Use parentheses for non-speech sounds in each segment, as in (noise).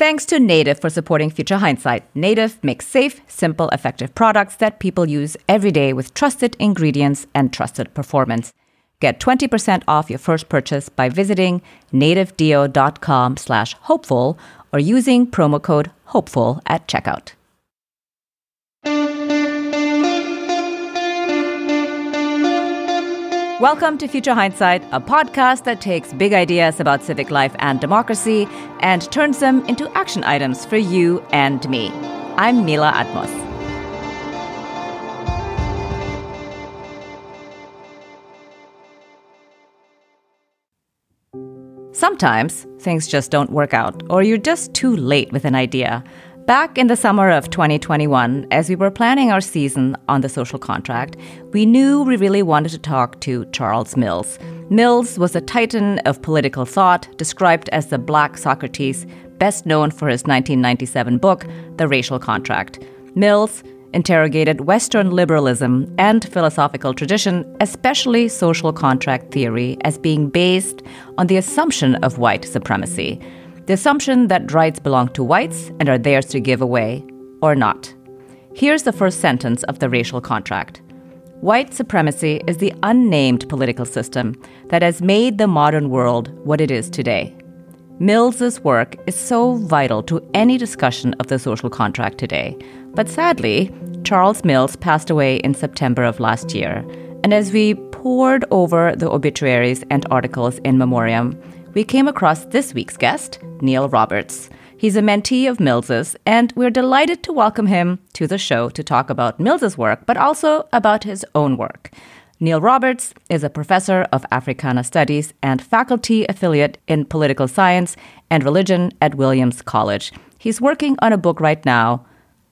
Thanks to Native for supporting Future Hindsight. Native makes safe, simple, effective products that people use every day with trusted ingredients and trusted performance. Get 20% off your first purchase by visiting nativedeo.com slash hopeful or using promo code HOPEFUL at checkout. Welcome to Future Hindsight, a podcast that takes big ideas about civic life and democracy and turns them into action items for you and me. I'm Mila Atmos. Sometimes things just don't work out, or you're just too late with an idea. Back in the summer of 2021, as we were planning our season on the social contract, we knew we really wanted to talk to Charles Mills. Mills was a titan of political thought, described as the Black Socrates, best known for his 1997 book, The Racial Contract. Mills interrogated Western liberalism and philosophical tradition, especially social contract theory, as being based on the assumption of white supremacy the assumption that rights belong to whites and are theirs to give away, or not. Here's the first sentence of the racial contract White supremacy is the unnamed political system that has made the modern world what it is today. Mills's work is so vital to any discussion of the social contract today. But sadly, Charles Mills passed away in September of last year. And as we pored over the obituaries and articles in memoriam, we came across this week's guest, Neil Roberts. He's a mentee of Mills's, and we're delighted to welcome him to the show to talk about Mills's work, but also about his own work. Neil Roberts is a professor of Africana Studies and faculty affiliate in political science and religion at Williams College. He's working on a book right now,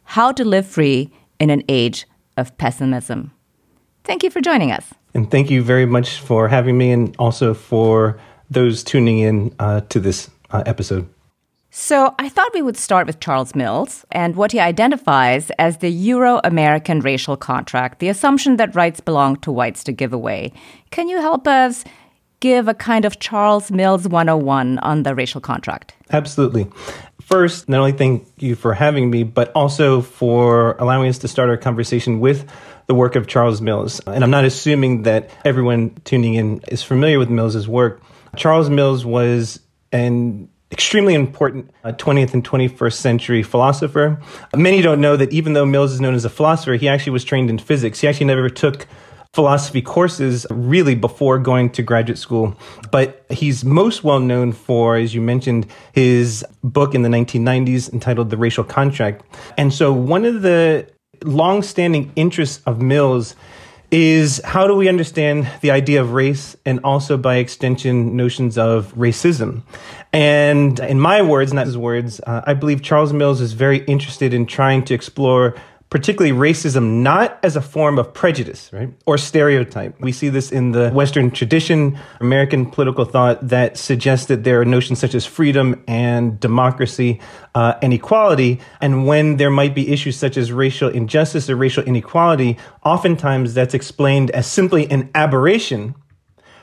How to Live Free in an Age of Pessimism. Thank you for joining us. And thank you very much for having me and also for those tuning in uh, to this uh, episode. So, I thought we would start with Charles Mills and what he identifies as the Euro American racial contract, the assumption that rights belong to whites to give away. Can you help us give a kind of Charles Mills 101 on the racial contract? Absolutely. First, not only thank you for having me, but also for allowing us to start our conversation with the work of Charles Mills. And I'm not assuming that everyone tuning in is familiar with Mills's work. Charles Mills was an extremely important uh, 20th and 21st century philosopher. Many don't know that even though Mills is known as a philosopher, he actually was trained in physics. He actually never took philosophy courses really before going to graduate school. But he's most well known for, as you mentioned, his book in the 1990s entitled The Racial Contract. And so one of the long-standing interests of Mills is how do we understand the idea of race and also by extension notions of racism? And in my words not his words uh, i believe charles mills is very interested in trying to explore particularly racism, not as a form of prejudice, right, or stereotype. We see this in the Western tradition, American political thought that suggests that there are notions such as freedom and democracy uh, and equality. And when there might be issues such as racial injustice or racial inequality, oftentimes that's explained as simply an aberration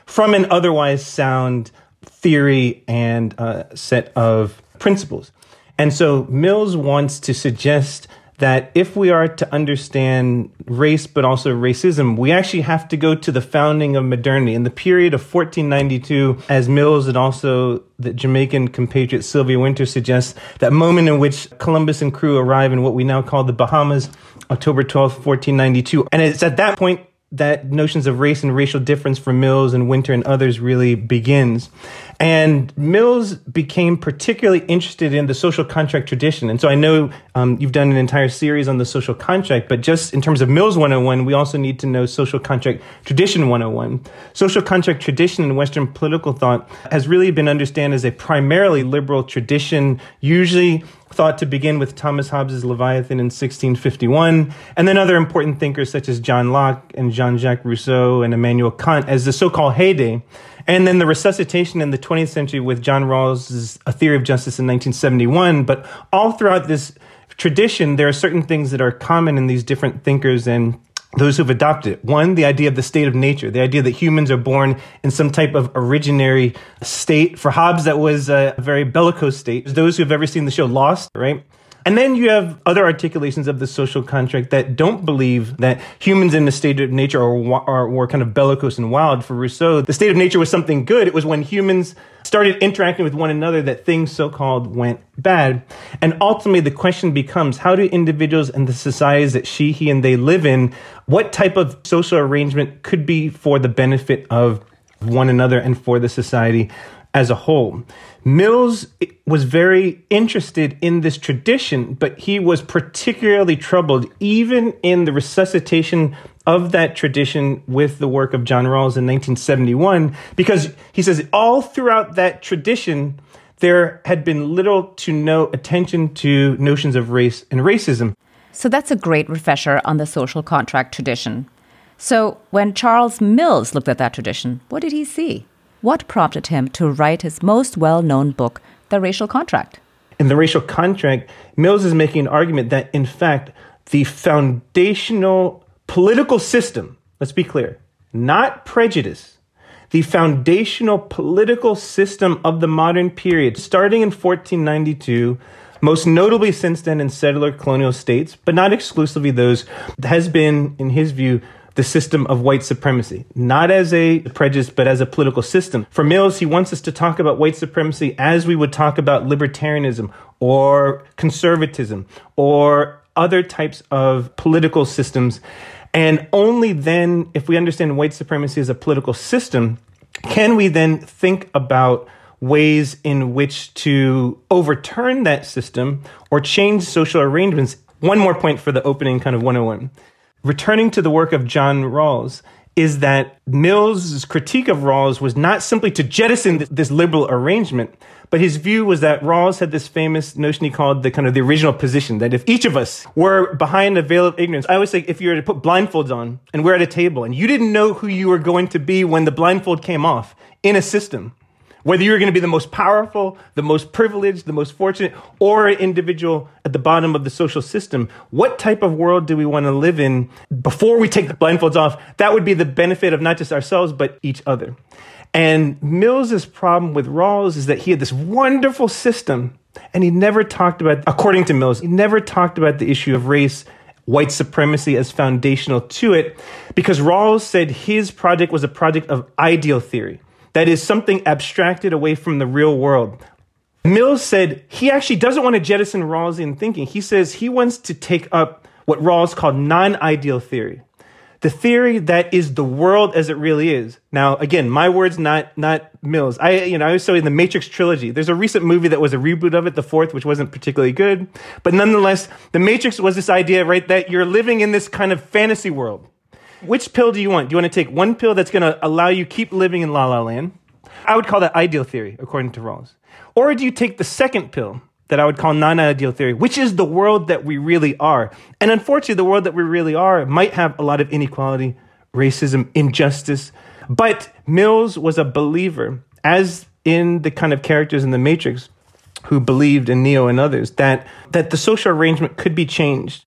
from an otherwise sound theory and uh, set of principles. And so Mills wants to suggest that if we are to understand race but also racism, we actually have to go to the founding of modernity in the period of 1492, as Mills and also the Jamaican compatriot Sylvia Wynter suggests, that moment in which Columbus and crew arrive in what we now call the Bahamas, October 12, 1492. And it's at that point that notions of race and racial difference for Mills and Wynter and others really begins. And Mills became particularly interested in the social contract tradition. And so I know um, you've done an entire series on the social contract, but just in terms of Mills 101, we also need to know social contract tradition 101. Social contract tradition in Western political thought has really been understood as a primarily liberal tradition, usually thought to begin with Thomas Hobbes's Leviathan in 1651, and then other important thinkers such as John Locke and Jean-Jacques Rousseau and Immanuel Kant as the so-called heyday. And then the resuscitation in the 20th century with John Rawls's A Theory of Justice in 1971. But all throughout this tradition, there are certain things that are common in these different thinkers and those who've adopted it. One, the idea of the state of nature, the idea that humans are born in some type of originary state. For Hobbes, that was a very bellicose state. Those who have ever seen the show Lost, right? And then you have other articulations of the social contract that don't believe that humans in the state of nature are, are were kind of bellicose and wild. For Rousseau, the state of nature was something good. It was when humans started interacting with one another that things so-called went bad. And ultimately, the question becomes: How do individuals and the societies that she, he, and they live in, what type of social arrangement could be for the benefit of one another and for the society as a whole. Mills was very interested in this tradition, but he was particularly troubled even in the resuscitation of that tradition with the work of John Rawls in 1971, because he says all throughout that tradition, there had been little to no attention to notions of race and racism. So that's a great refresher on the social contract tradition. So when Charles Mills looked at that tradition, what did he see? What prompted him to write his most well known book, The Racial Contract? In The Racial Contract, Mills is making an argument that, in fact, the foundational political system, let's be clear, not prejudice, the foundational political system of the modern period, starting in 1492, most notably since then in settler colonial states, but not exclusively those, has been, in his view, the system of white supremacy, not as a prejudice, but as a political system. For Mills, he wants us to talk about white supremacy as we would talk about libertarianism or conservatism or other types of political systems. And only then, if we understand white supremacy as a political system, can we then think about ways in which to overturn that system or change social arrangements. One more point for the opening kind of 101 returning to the work of John Rawls, is that Mill's critique of Rawls was not simply to jettison this liberal arrangement, but his view was that Rawls had this famous notion he called the kind of the original position, that if each of us were behind a veil of ignorance, I always say if you were to put blindfolds on and we're at a table and you didn't know who you were going to be when the blindfold came off in a system, whether you're going to be the most powerful, the most privileged, the most fortunate, or an individual at the bottom of the social system, what type of world do we want to live in before we take the blindfolds off? That would be the benefit of not just ourselves, but each other. And Mills's problem with Rawls is that he had this wonderful system, and he never talked about, according to Mills, he never talked about the issue of race white supremacy as foundational to it because Rawls said his project was a project of ideal theory that is something abstracted away from the real world. Mills said he actually doesn't want to jettison Rawlsian thinking. He says he wants to take up what Rawls called non ideal theory. The theory that is the world as it really is. Now, again, my words, not not Mills. I, you know, I was so in the Matrix trilogy. There's a recent movie that was a reboot of it, the fourth, which wasn't particularly good. But nonetheless, the Matrix was this idea, right, that you're living in this kind of fantasy world. Which pill do you want? Do you want to take one pill that's going to allow you keep living in La La Land? I would call that ideal theory, according to Rawls. Or do you take the second pill that I would call non-ideal theory, which is the world that we really are? And unfortunately, the world that we really are might have a lot of inequality, racism, injustice. But Mills was a believer, as in the kind of characters in the Matrix who believed in Neo and others, that, that the social arrangement could be changed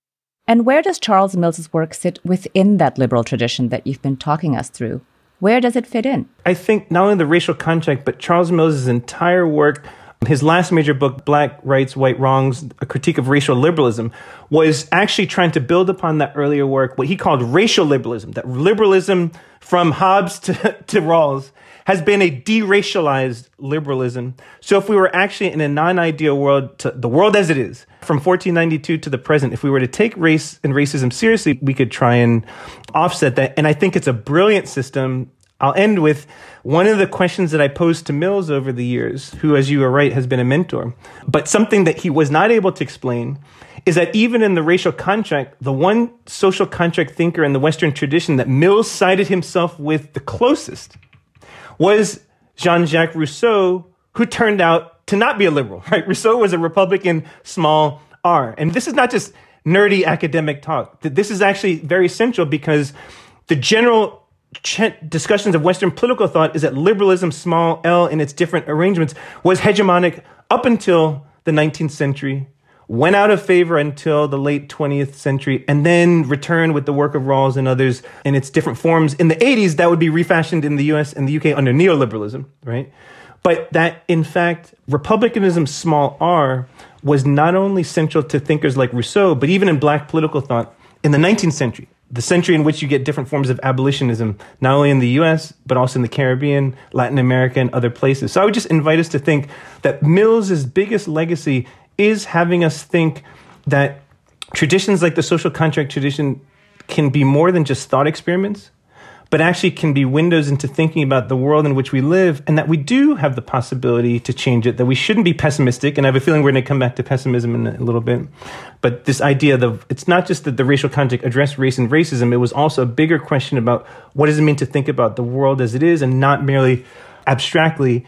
and where does Charles Mills's work sit within that liberal tradition that you've been talking us through? Where does it fit in? I think not only the racial contract, but Charles Mills's entire work, his last major book, Black Rights, White Wrongs, A Critique of Racial Liberalism, was actually trying to build upon that earlier work, what he called racial liberalism, that liberalism from Hobbes to, (laughs) to Rawls has been a deracialized liberalism. So if we were actually in a non-ideal world, to the world as it is, from 1492 to the present, if we were to take race and racism seriously, we could try and offset that. And I think it's a brilliant system. I'll end with one of the questions that I posed to Mills over the years, who, as you are right, has been a mentor. But something that he was not able to explain is that even in the racial contract, the one social contract thinker in the Western tradition that Mills sided himself with the closest was Jean Jacques Rousseau, who turned out to not be a liberal, (laughs) right? Rousseau was a Republican, small r. And this is not just nerdy academic talk. This is actually very central because the general discussions of Western political thought is that liberalism, small l, in its different arrangements, was hegemonic up until the 19th century went out of favor until the late 20th century, and then returned with the work of Rawls and others in its different forms. In the 80s, that would be refashioned in the US and the UK under neoliberalism, right? But that, in fact, republicanism, small r, was not only central to thinkers like Rousseau, but even in black political thought in the 19th century, the century in which you get different forms of abolitionism, not only in the US, but also in the Caribbean, Latin America, and other places. So I would just invite us to think that Mills's biggest legacy is having us think that traditions like the social contract tradition can be more than just thought experiments, but actually can be windows into thinking about the world in which we live and that we do have the possibility to change it, that we shouldn't be pessimistic. And I have a feeling we're going to come back to pessimism in a little bit. But this idea that it's not just that the racial context addressed race and racism, it was also a bigger question about what does it mean to think about the world as it is and not merely abstractly.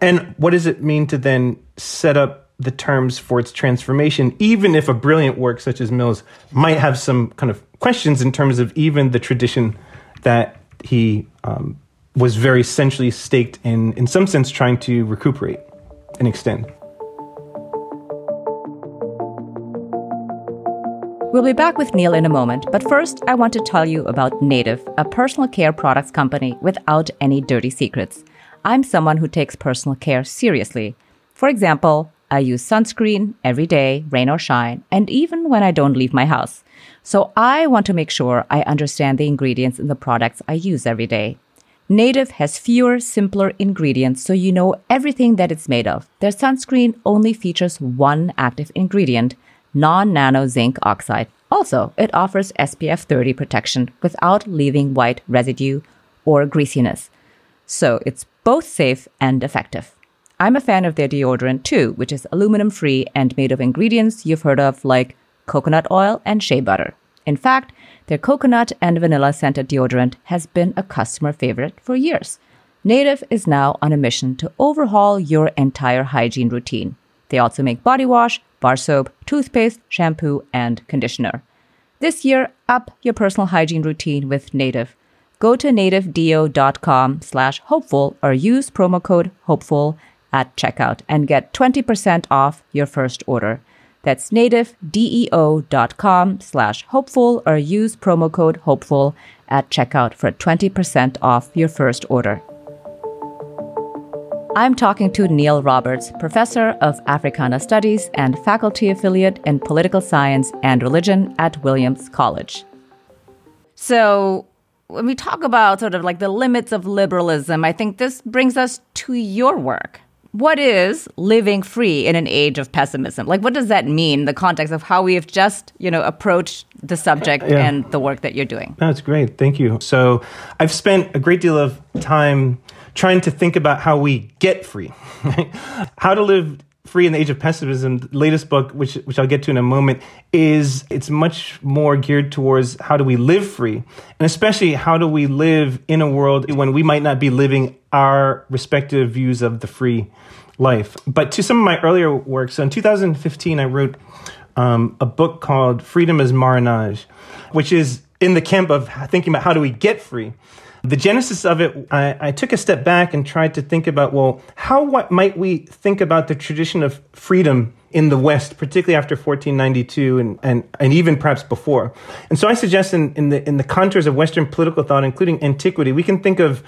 And what does it mean to then set up the terms for its transformation, even if a brilliant work such as Mills might have some kind of questions in terms of even the tradition that he um, was very centrally staked in, in some sense, trying to recuperate and extend. We'll be back with Neil in a moment, but first, I want to tell you about Native, a personal care products company without any dirty secrets. I'm someone who takes personal care seriously. For example, I use sunscreen every day, rain or shine, and even when I don't leave my house. So I want to make sure I understand the ingredients in the products I use every day. Native has fewer, simpler ingredients so you know everything that it's made of. Their sunscreen only features one active ingredient, non nano zinc oxide. Also, it offers SPF 30 protection without leaving white residue or greasiness. So it's both safe and effective. I'm a fan of their deodorant too, which is aluminum free and made of ingredients you've heard of like coconut oil, and shea butter. In fact, their coconut and vanilla scented deodorant has been a customer favorite for years. Native is now on a mission to overhaul your entire hygiene routine. They also make body wash, bar soap, toothpaste, shampoo, and conditioner. This year, up your personal hygiene routine with Native. Go to nativedeo.com slash hopeful or use promo code hopeful at checkout and get 20% off your first order. That's nativedeo.com slash hopeful or use promo code hopeful at checkout for 20% off your first order. I'm talking to Neil Roberts, professor of Africana Studies and faculty affiliate in political science and religion at Williams College. So, when we talk about sort of like the limits of liberalism, I think this brings us to your work what is living free in an age of pessimism? Like, what does that mean in the context of how we have just, you know, approached the subject yeah. and the work that you're doing? That's great. Thank you. So, I've spent a great deal of time trying to think about how we get free, (laughs) how to live free in the age of pessimism the latest book which which I'll get to in a moment is it's much more geared towards how do we live free and especially how do we live in a world when we might not be living our respective views of the free life but to some of my earlier work so in 2015 I wrote um, a book called Freedom as Marronage, which is in the camp of thinking about how do we get free the genesis of it, I, I, took a step back and tried to think about, well, how what might we think about the tradition of freedom in the West, particularly after 1492 and, and, and even perhaps before. And so I suggest in, in, the, in the contours of Western political thought, including antiquity, we can think of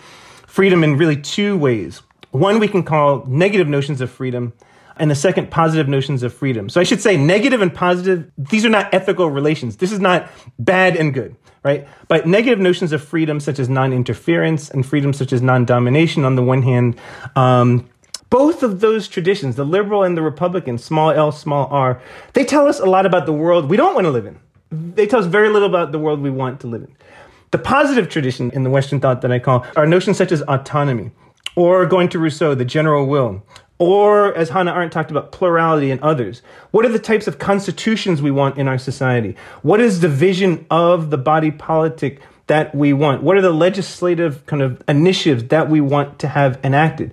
freedom in really two ways. One we can call negative notions of freedom, and the second, positive notions of freedom. So I should say negative and positive, these are not ethical relations. This is not bad and good right? But negative notions of freedom, such as non interference and freedom, such as non domination, on the one hand, um, both of those traditions, the liberal and the Republican, small l, small r, they tell us a lot about the world we don't want to live in. They tell us very little about the world we want to live in. The positive tradition in the Western thought that I call are notions such as autonomy, or going to Rousseau, the general will, or, as Hannah Arendt talked about, plurality and others. What are the types of constitutions we want in our society? What is the vision of the body politic that we want? What are the legislative kind of initiatives that we want to have enacted?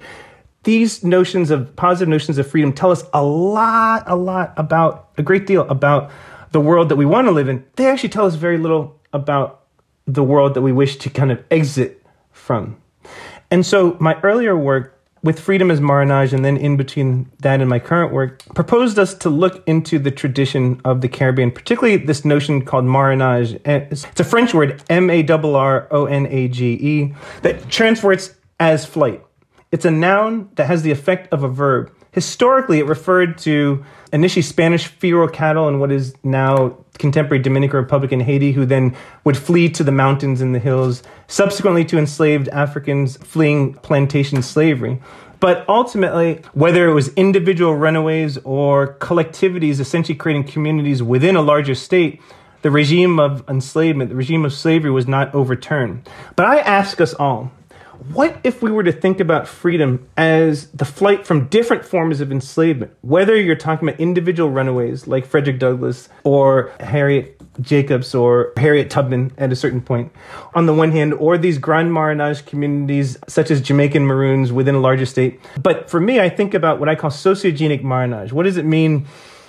These notions of positive notions of freedom tell us a lot, a lot about, a great deal about the world that we want to live in. They actually tell us very little about the world that we wish to kind of exit from. And so my earlier work with Freedom as Marronage, and then in between that and my current work, proposed us to look into the tradition of the Caribbean, particularly this notion called Marronage. Eh, it's a French word, M A R R O N A G E, that translates as flight. It's a noun that has the effect of a verb. Historically, it referred to initially Spanish feral cattle in what is now contemporary Dominican Republic and Haiti, who then would flee to the mountains and the hills, subsequently to enslaved Africans fleeing plantation slavery. But ultimately, whether it was individual runaways or collectivities essentially creating communities within a larger state, the regime of enslavement, the regime of slavery was not overturned. But I ask us all, what if we were to think about freedom as the flight from different forms of enslavement? Whether you're talking about individual runaways like Frederick Douglass or Harriet Jacobs or Harriet Tubman at a certain point, on the one hand, or these Grand Marronage communities such as Jamaican Maroons within a larger state. But for me, I think about what I call sociogenic marronage. What does it mean?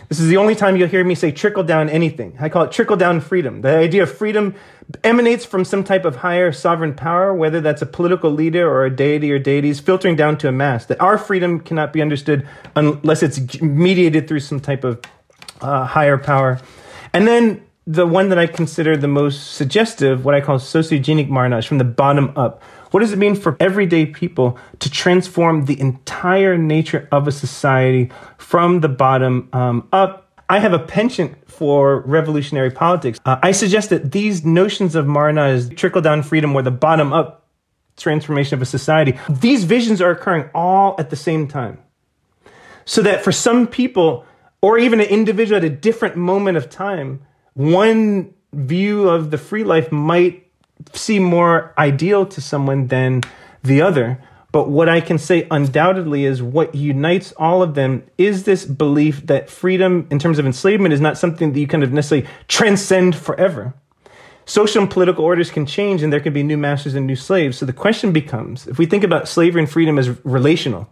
This is the only time you'll hear me say trickle down anything. I call it trickle down freedom. The idea of freedom emanates from some type of higher sovereign power, whether that's a political leader or a deity or deities, filtering down to a mass. That our freedom cannot be understood unless it's mediated through some type of uh, higher power. And then the one that I consider the most suggestive, what I call sociogenic marronage, from the bottom up. What does it mean for everyday people to transform the entire nature of a society from the bottom um, up? I have a penchant for revolutionary politics. Uh, I suggest that these notions of marronage, trickle down freedom, or the bottom up transformation of a society, these visions are occurring all at the same time. So that for some people, or even an individual at a different moment of time, one view of the free life might seem more ideal to someone than the other. But what I can say undoubtedly is what unites all of them is this belief that freedom in terms of enslavement is not something that you kind of necessarily transcend forever. Social and political orders can change and there can be new masters and new slaves. So the question becomes if we think about slavery and freedom as relational,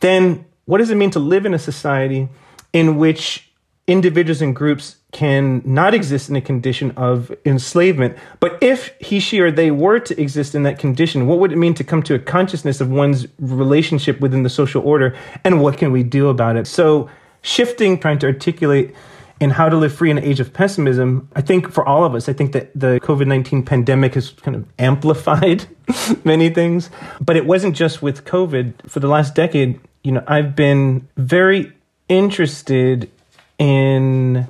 then what does it mean to live in a society in which individuals and groups can not exist in a condition of enslavement. But if he, she, or they were to exist in that condition, what would it mean to come to a consciousness of one's relationship within the social order and what can we do about it? So, shifting, trying to articulate in how to live free in an age of pessimism, I think for all of us, I think that the COVID 19 pandemic has kind of amplified (laughs) many things. But it wasn't just with COVID. For the last decade, you know, I've been very interested in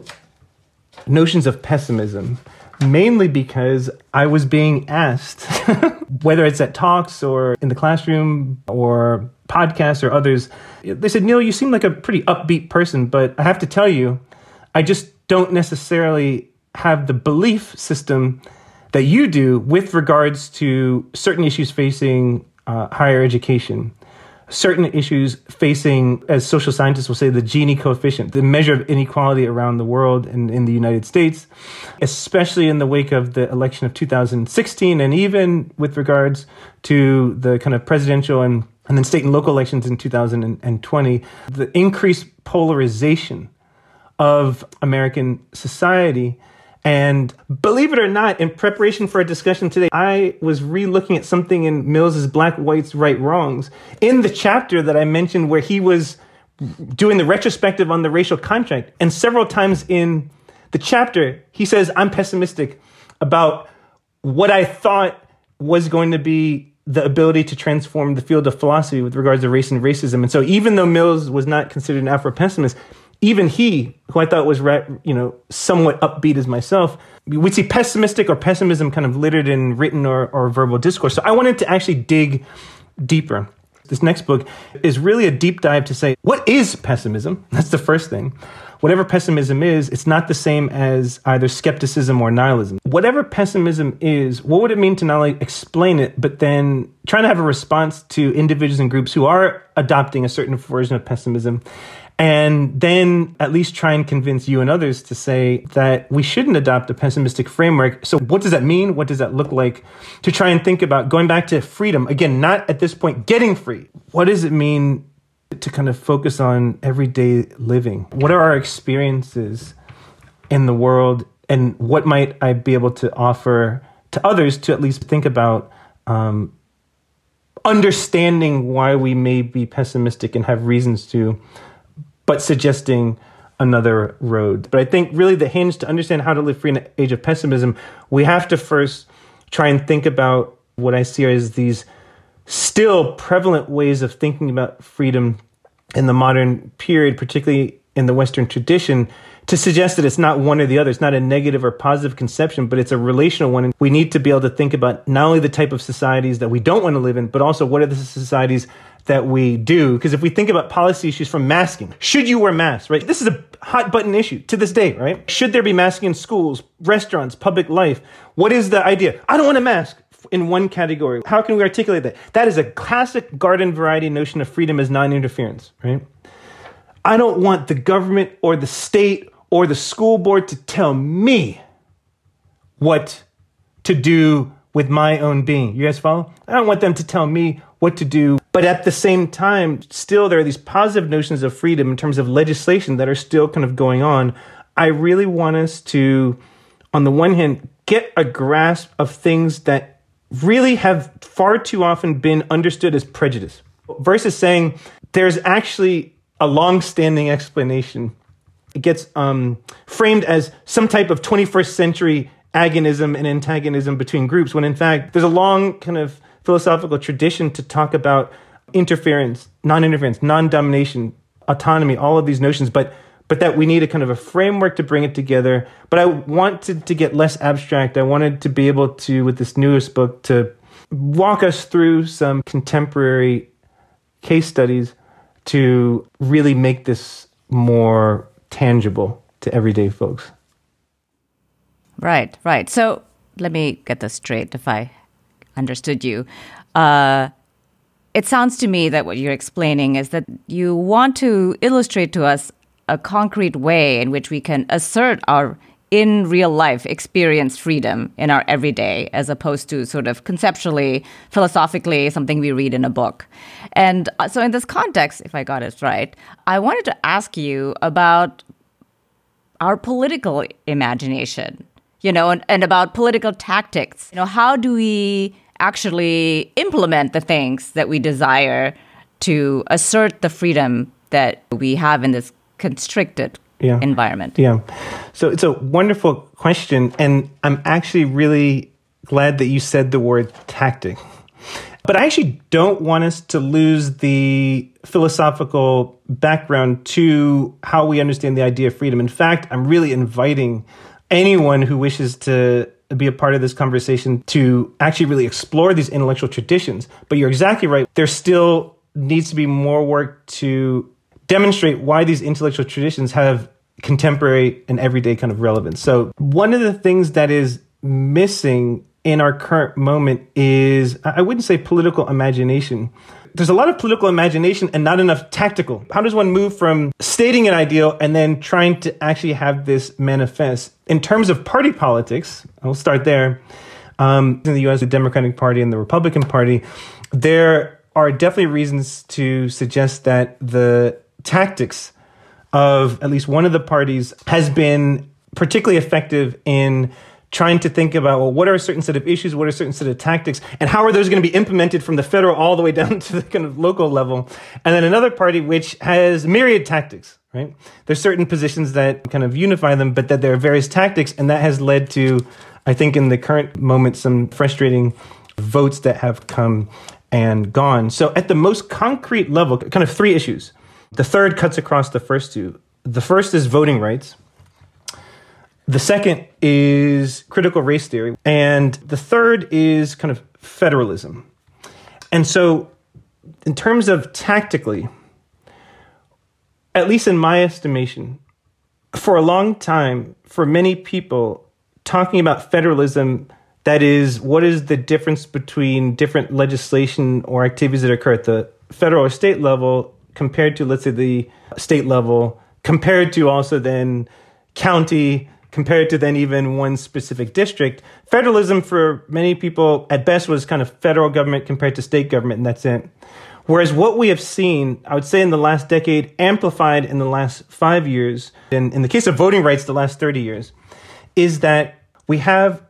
notions of pessimism, mainly because I was being asked, (laughs) whether it's at talks or in the classroom or podcasts or others, they said, Neil, you seem like a pretty upbeat person, but I have to tell you, I just don't necessarily have the belief system that you do with regards to certain issues facing uh, higher education certain issues facing, as social scientists will say, the Gini coefficient, the measure of inequality around the world and in the United States, especially in the wake of the election of 2016, and even with regards to the kind of presidential and, and then state and local elections in 2020, the increased polarization of American society and believe it or not, in preparation for a discussion today, I was re-looking at something in Mills's Black, Whites, Right, Wrongs in the chapter that I mentioned where he was doing the retrospective on the racial contract. And several times in the chapter, he says, I'm pessimistic about what I thought was going to be the ability to transform the field of philosophy with regards to race and racism. And so even though Mills was not considered an Afro pessimist, even he, who I thought was you know somewhat upbeat as myself, we'd see pessimistic or pessimism kind of littered in written or, or verbal discourse. So I wanted to actually dig deeper. This next book is really a deep dive to say what is pessimism. (laughs) That's the first thing. Whatever pessimism is, it's not the same as either skepticism or nihilism. Whatever pessimism is, what would it mean to not only explain it, but then trying to have a response to individuals and groups who are adopting a certain version of pessimism and then at least try and convince you and others to say that we shouldn't adopt a pessimistic framework. So, what does that mean? What does that look like? To try and think about going back to freedom. Again, not at this point getting free. What does it mean to kind of focus on everyday living? What are our experiences in the world? And what might I be able to offer to others to at least think about um, understanding why we may be pessimistic and have reasons to, but suggesting another road. But I think really the hinge to understand how to live free in an age of pessimism, we have to first try and think about what I see as these still prevalent ways of thinking about freedom in the modern period, particularly in the Western tradition, to suggest that it's not one or the other. It's not a negative or positive conception, but it's a relational one. And we need to be able to think about not only the type of societies that we don't want to live in, but also what are the societies that we do. Because if we think about policy issues from masking, should you wear masks, right? This is a hot button issue to this day, right? Should there be masking in schools, restaurants, public life? What is the idea? I don't want a mask in one category. How can we articulate that? That is a classic garden variety notion of freedom as non interference, right? I don't want the government or the state or the school board to tell me what to do with my own being. You guys follow? I don't want them to tell me what to do. But at the same time, still there are these positive notions of freedom in terms of legislation that are still kind of going on. I really want us to, on the one hand, get a grasp of things that really have far too often been understood as prejudice versus saying there's actually a long standing explanation it gets um, framed as some type of 21st century agonism and antagonism between groups, when in fact, there's a long kind of philosophical tradition to talk about interference, non interference, non domination, autonomy, all of these notions, but but that we need a kind of a framework to bring it together. But I wanted to get less abstract. I wanted to be able to, with this newest book, to walk us through some contemporary case studies to really make this more tangible to everyday folks. Right, right. So let me get this straight if I understood you. Uh, it sounds to me that what you're explaining is that you want to illustrate to us a concrete way in which we can assert our in real life experience freedom in our everyday as opposed to sort of conceptually philosophically something we read in a book. And uh, so in this context if i got it right i wanted to ask you about our political imagination you know and, and about political tactics. You know how do we actually implement the things that we desire to assert the freedom that we have in this constricted yeah. environment? Yeah. So it's a wonderful question. And I'm actually really glad that you said the word tactic. But I actually don't want us to lose the philosophical background to how we understand the idea of freedom. In fact, I'm really inviting anyone who wishes to be a part of this conversation to actually really explore these intellectual traditions. But you're exactly right. There still needs to be more work to demonstrate why these intellectual traditions have contemporary and everyday kind of relevance. So, one of the things that is missing in our current moment is, I wouldn't say political imagination. There's a lot of political imagination and not enough tactical. How does one move from stating an ideal and then trying to actually have this manifest? In terms of party politics, I'll start there. Um, in the US, the Democratic Party and the Republican Party, there are definitely reasons to suggest that the tactics of at least one of the parties has been particularly effective in trying to think about well what are a certain set of issues? What are a certain set of tactics? And how are those going to be implemented from the federal all the way down (laughs) to the kind of local level? And then another party which has myriad tactics right? There's certain positions that kind of unify them but that there are various tactics and that has led to i think in the current moment some frustrating votes that have come and gone. So at the most concrete level kind of three issues. The third cuts across the first two. The first is voting rights. The second is critical race theory. And the third is kind of federalism. And so, in terms of tactically, at least in my estimation, for a long time, for many people, talking about federalism, that is, what is the difference between different legislation or activities that occur at the federal or state level compared to, let's say, the state level, compared to also then county, compared to then even one specific district. Federalism for many people at best was kind of federal government compared to state government, and that's it. Whereas what we have seen, I would say in the last decade, amplified in the last five years, in, in the case of voting rights, the last 30 years, is that we have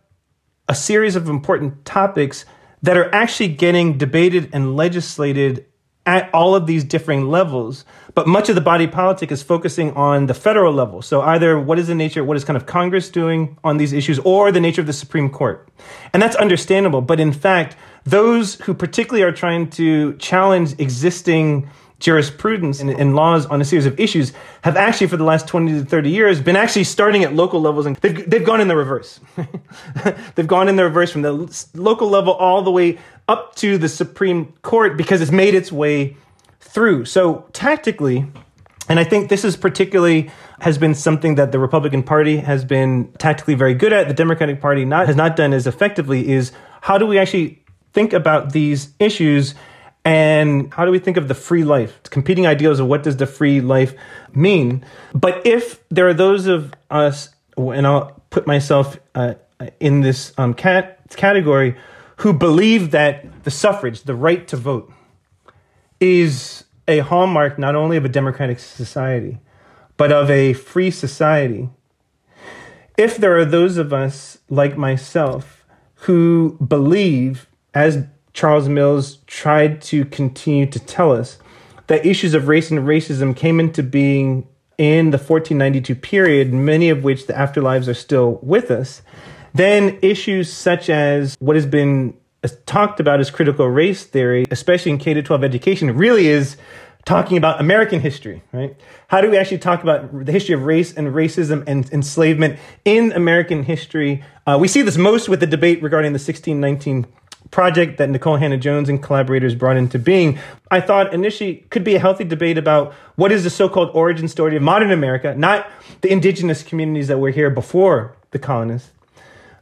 a series of important topics that are actually getting debated and legislated at all of these differing levels. But much of the body politic is focusing on the federal level. So either what is the nature, what is kind of Congress doing on these issues, or the nature of the Supreme Court. And that's understandable. But in fact, those who particularly are trying to challenge existing jurisprudence and, and, laws on a series of issues have actually for the last 20 to 30 years been actually starting at local levels and they've, they've gone in the reverse (laughs) they've gone in the reverse from the local level all the way up to the supreme court because it's made its way through so tactically and i think this is particularly has been something that the republican party has been tactically very good at the democratic party not has not done as effectively is how do we actually think about these issues and how do we think of the free life? Competing ideals of what does the free life mean? But if there are those of us, and I'll put myself uh, in this um, cat- category, who believe that the suffrage, the right to vote, is a hallmark not only of a democratic society, but of a free society. If there are those of us like myself who believe, as Charles Mills tried to continue to tell us that issues of race and racism came into being in the 1492 period, many of which the afterlives are still with us, then issues such as what has been talked about as critical race theory, especially in K 12 education, really is talking about American history, right? How do we actually talk about the history of race and racism and enslavement in American history? Uh, we see this most with the debate regarding the 1619 project that Nikole Hannah-Jones and collaborators brought into being, I thought initially could be a healthy debate about what is the so-called origin story of modern America, not the indigenous communities that were here before the colonists.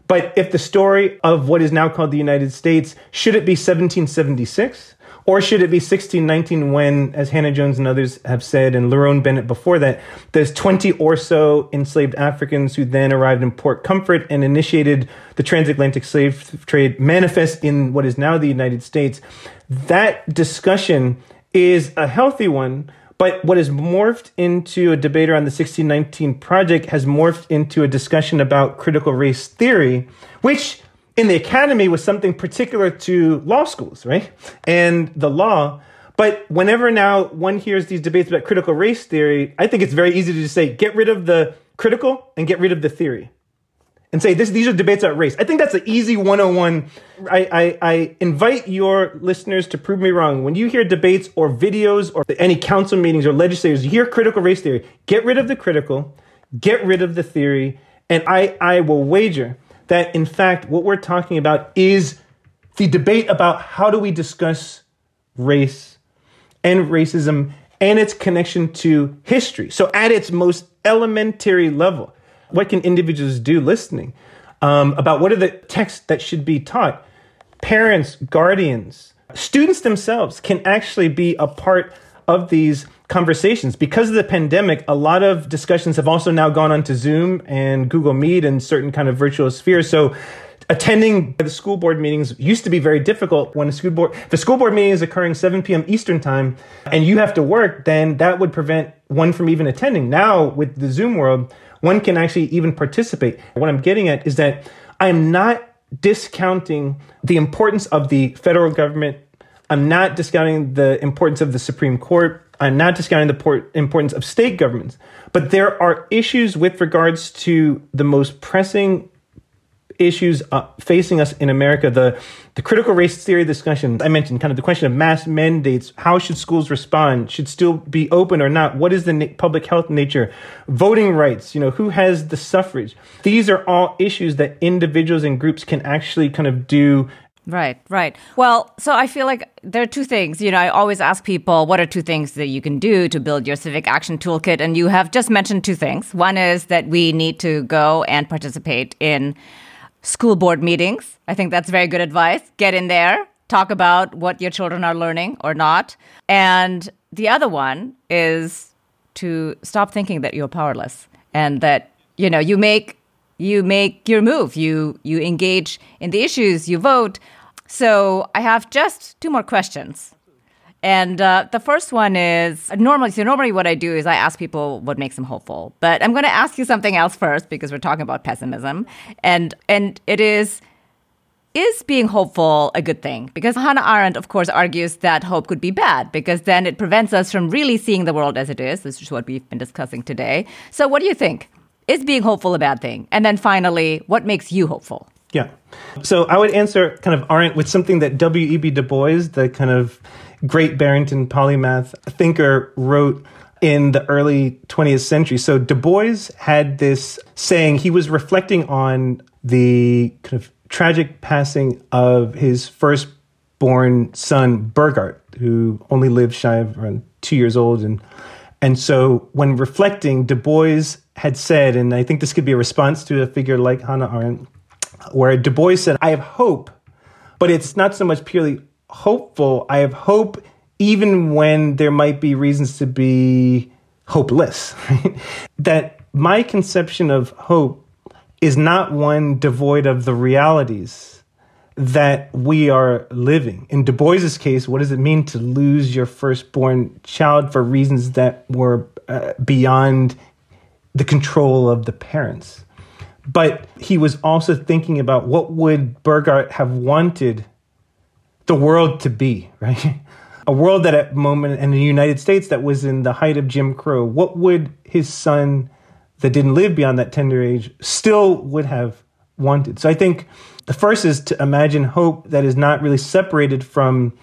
But if the story of what is now called the United States, should it be 1776? Or should it be 1619 when, as Hannah-Jones and others have said, and Lerone Bennett before that, there's 20 or so enslaved Africans who then arrived in Point Comfort and initiated the transatlantic slave trade manifest in what is now the United States. That discussion is a healthy one, but what has morphed into a debate around the 1619 project has morphed into a discussion about critical race theory, which in the academy was something particular to law schools, right? And the law. But whenever now one hears these debates about critical race theory, I think it's very easy to just say, get rid of the critical and get rid of the theory. And say this, these are debates about race. I think that's an easy 101. I, I, I invite your listeners to prove me wrong. When you hear debates or videos or any council meetings or legislators, you hear critical race theory, get rid of the critical, get rid of the theory, and I, I will wager that in fact what we're talking about is the debate about how do we discuss race and racism and its connection to history. So at its most elementary level, what can individuals do listening um, about what are the texts that should be taught? Parents, guardians, students themselves can actually be a part of these conversations. Because of the pandemic, a lot of discussions have also now gone onto Zoom and Google Meet and certain kind of virtual spheres. So attending the school board meetings used to be very difficult when a school board a school board meeting is occurring 7 p.m eastern time and you have to work then that would prevent one from even attending now with the zoom world one can actually even participate. What i'm getting at is that i'm not discounting the importance of the federal government. I'm not discounting the importance of the supreme court. I'm not discounting the port- importance of state governments, but there are issues with regards to the most pressing issues uh, facing us in America. The the critical race theory discussion I mentioned, kind of the question of mass mandates. How should schools respond? Should still be open or not? What is the na- public health nature? Voting rights. You know, who has the suffrage? These are all issues that individuals and groups can actually kind of do Right, right. Well, so I feel like there are two things. You know, I always ask people, what are two things that you can do to build your civic action toolkit? And you have just mentioned two things. One is that we need to go and participate in school board meetings. I think that's very good advice. Get in there, talk about what your children are learning or not. And the other one is to stop thinking that you're powerless and that, you know, you make you make your move you you engage in the issues you vote so i have just two more questions and uh, the first one is normally so normally what i do is i ask people what makes them hopeful but i'm going to ask you something else first because we're talking about pessimism and and it is is being hopeful a good thing? Because Hannah Arendt, of course, argues that hope could be bad because then it prevents us from really seeing the world as it is. This is what we've been discussing today. So, what do you think? Is being hopeful a bad thing? And then finally, what makes you hopeful? Yeah. So I would answer kind of Arendt with something that W.E.B. Du Bois, the kind of great Barrington polymath thinker, wrote in the early 20th century. So Du Bois had this saying, he was reflecting on the kind of tragic passing of his firstborn son, Burghardt, who only lived shy of around two years old. And, and so when reflecting, Du Bois had said, and I think this could be a response to a figure like Hannah Arendt, where Du Bois said, I have hope, but it's not so much purely hopeful. I have hope even when there might be reasons to be hopeless. (laughs) That my conception of hope is not one devoid of the realities that we are living. In Du Bois's case, what does it mean to lose your firstborn child for reasons that were uh, beyond the control of the parents? But he was also thinking about what would Burghardt have wanted the world to be, (laughs) right? a world that at moment in the United States that was in the height of Jim Crow, what would his son that didn't live beyond that tender age still would have wanted? So I think the first is to imagine hope that is not really separated from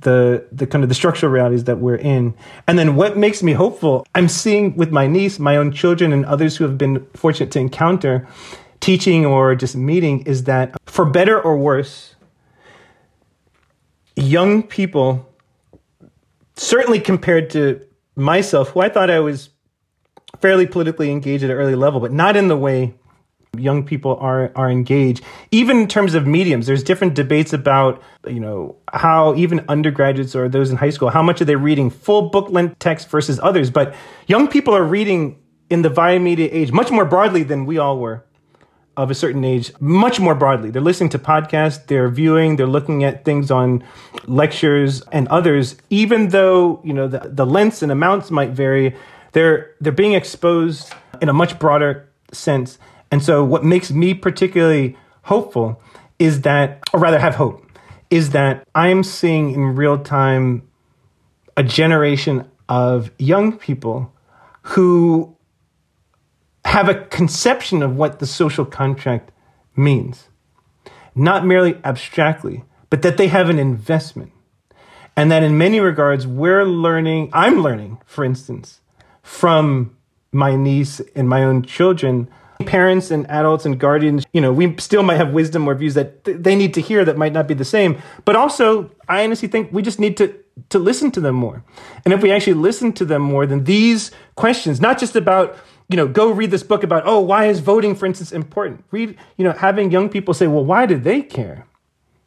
the the kind of the structural realities that we're in. And then what makes me hopeful, I'm seeing with my niece, my own children and others who have been fortunate to encounter teaching or just meeting is that for better or worse, young people certainly compared to myself, who I thought I was fairly politically engaged at an early level, but not in the way young people are are engaged. Even in terms of mediums, there's different debates about you know how even undergraduates or those in high school how much are they reading full book length text versus others. But young people are reading in the via media age much more broadly than we all were of a certain age much more broadly. They're listening to podcasts, they're viewing, they're looking at things on lectures and others, even though, you know, the, the lengths and amounts might vary, they're they're being exposed in a much broader sense. And so what makes me particularly hopeful is that or rather have hope is that I'm seeing in real time a generation of young people who have a conception of what the social contract means, not merely abstractly, but that they have an investment. And that in many regards, we're learning, I'm learning, for instance, from my niece and my own children. Parents and adults and guardians, you know, we still might have wisdom or views that th- they need to hear that might not be the same. But also, I honestly think we just need to to listen to them more. And if we actually listen to them more, then these questions, not just about you know, go read this book about, oh, why is voting, for instance, important? Read, you know, having young people say, well, why do they care?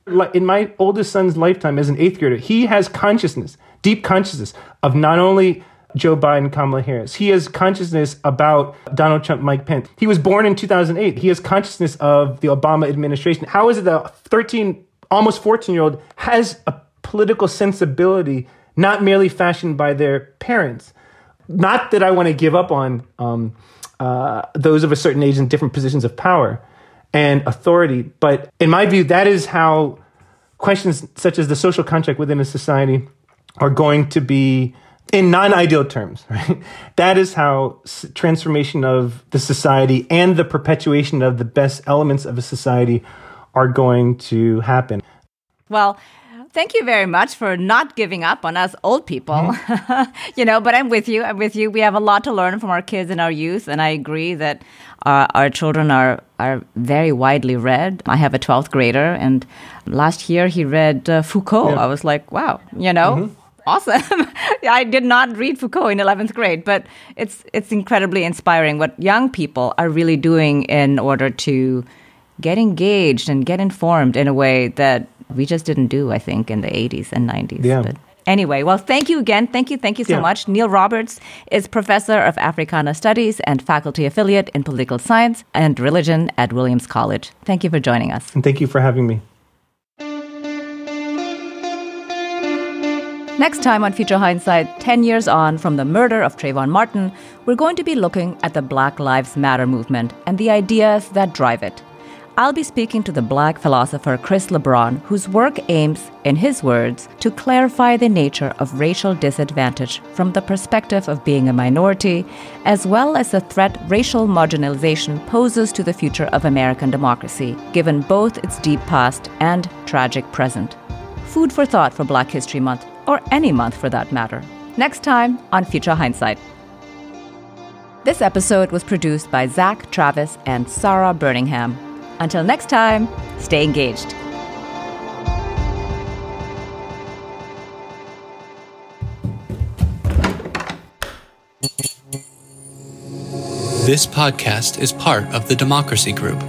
Like in my oldest son's lifetime as an eighth grader, he has consciousness, deep consciousness of not only Joe Biden, Kamala Harris. He has consciousness about Donald Trump, Mike Pence. He was born in 2008. He has consciousness of the Obama administration. How is it that a 13, almost 14 year old has a political sensibility not merely fashioned by their parents? Not that I want to give up on um, uh, those of a certain age in different positions of power and authority, but in my view, that is how questions such as the social contract within a society are going to be in non-ideal terms (laughs) right? That is how transformation of the society and the perpetuation of the best elements of a society are going to happen. Well thank you very much for not giving up on us old people. Mm-hmm. (laughs) you know, but I'm with you. I'm with you. We have a lot to learn from our kids and our youth, and I agree that our, our children are are very widely read. I have a 12th grader, and last year he read uh, Foucault. Yeah. I was like, wow, you know. Mm-hmm awesome. (laughs) I did not read Foucault in 11th grade, but it's it's incredibly inspiring what young people are really doing in order to get engaged and get informed in a way that we just didn't do, I think, in the 80s and 90s. Yeah. But anyway, well, thank you again. Thank you. Thank you so yeah. much. Neil Roberts is professor of Africana Studies and faculty affiliate in political science and religion at Williams College. Thank you for joining us. And thank you for having me. Next time on Future Hindsight, 10 years on from the murder of Trayvon Martin, we're going to be looking at the Black Lives Matter movement and the ideas that drive it. I'll be speaking to the black philosopher Chris LeBron, whose work aims, in his words, to clarify the nature of racial disadvantage from the perspective of being a minority, as well as the threat racial marginalization poses to the future of American democracy, given both its deep past and tragic present. Food for thought for Black History Month, or any month for that matter. Next time on Future Hindsight. This episode was produced by Zach Travis and Sarah Birmingham. Until next time, stay engaged. This podcast is part of the Democracy Group